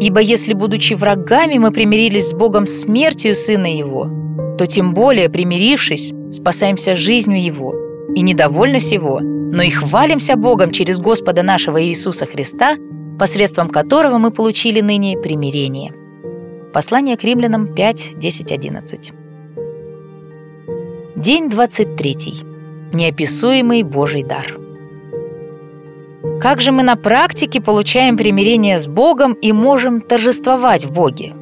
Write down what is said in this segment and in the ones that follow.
Ибо если, будучи врагами, мы примирились с Богом смертью Сына Его, то тем более, примирившись, спасаемся жизнью Его. И недовольны сего, но и хвалимся Богом через Господа нашего Иисуса Христа, посредством которого мы получили ныне примирение. Послание к римлянам 5, 10, 11. День 23. Неописуемый Божий дар. Как же мы на практике получаем примирение с Богом и можем торжествовать в Боге?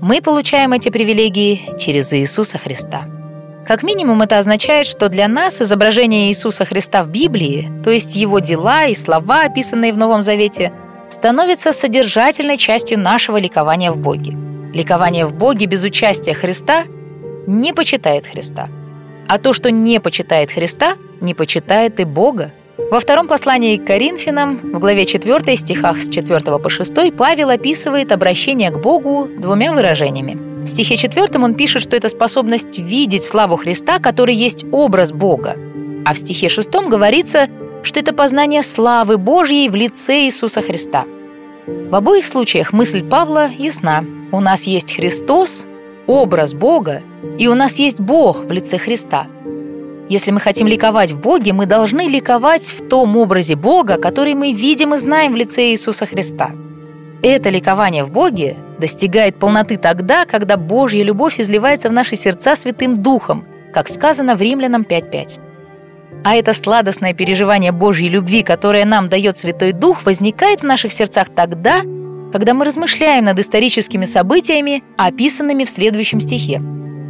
Мы получаем эти привилегии через Иисуса Христа. Как минимум это означает, что для нас изображение Иисуса Христа в Библии, то есть его дела и слова, описанные в Новом Завете, становится содержательной частью нашего ликования в Боге. Ликование в Боге без участия Христа не почитает Христа. А то, что не почитает Христа, не почитает и Бога. Во втором послании к Коринфянам, в главе 4 стихах с 4 по 6, Павел описывает обращение к Богу двумя выражениями. В стихе 4 он пишет, что это способность видеть славу Христа, который есть образ Бога. А в стихе 6 говорится, что это познание славы Божьей в лице Иисуса Христа. В обоих случаях мысль Павла ясна. У нас есть Христос, образ Бога, и у нас есть Бог в лице Христа – если мы хотим ликовать в Боге, мы должны ликовать в том образе Бога, который мы видим и знаем в лице Иисуса Христа. Это ликование в Боге достигает полноты тогда, когда Божья любовь изливается в наши сердца Святым Духом, как сказано в Римлянам 5.5. А это сладостное переживание Божьей любви, которое нам дает Святой Дух, возникает в наших сердцах тогда, когда мы размышляем над историческими событиями, описанными в следующем стихе.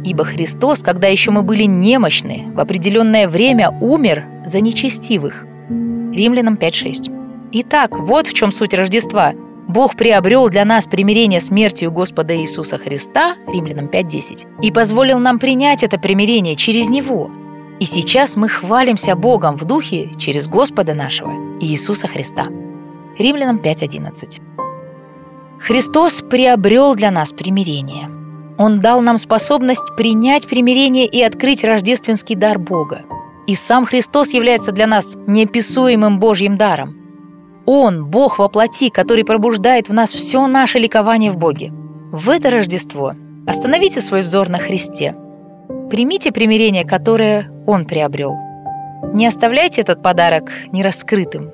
Ибо Христос, когда еще мы были немощны, в определенное время умер за нечестивых. Римлянам 5.6. Итак, вот в чем суть Рождества. Бог приобрел для нас примирение смертью Господа Иисуса Христа, Римлянам 5.10, и позволил нам принять это примирение через Него. И сейчас мы хвалимся Богом в Духе через Господа нашего, Иисуса Христа. Римлянам 5.11. Христос приобрел для нас примирение – он дал нам способность принять примирение и открыть рождественский дар Бога. И сам Христос является для нас неописуемым Божьим даром. Он – Бог во плоти, который пробуждает в нас все наше ликование в Боге. В это Рождество остановите свой взор на Христе. Примите примирение, которое Он приобрел. Не оставляйте этот подарок нераскрытым.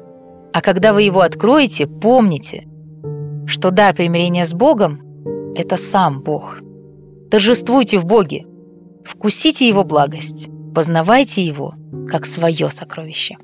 А когда вы его откроете, помните, что дар примирения с Богом – это сам Бог – Торжествуйте в Боге, вкусите Его благость, познавайте Его как свое сокровище.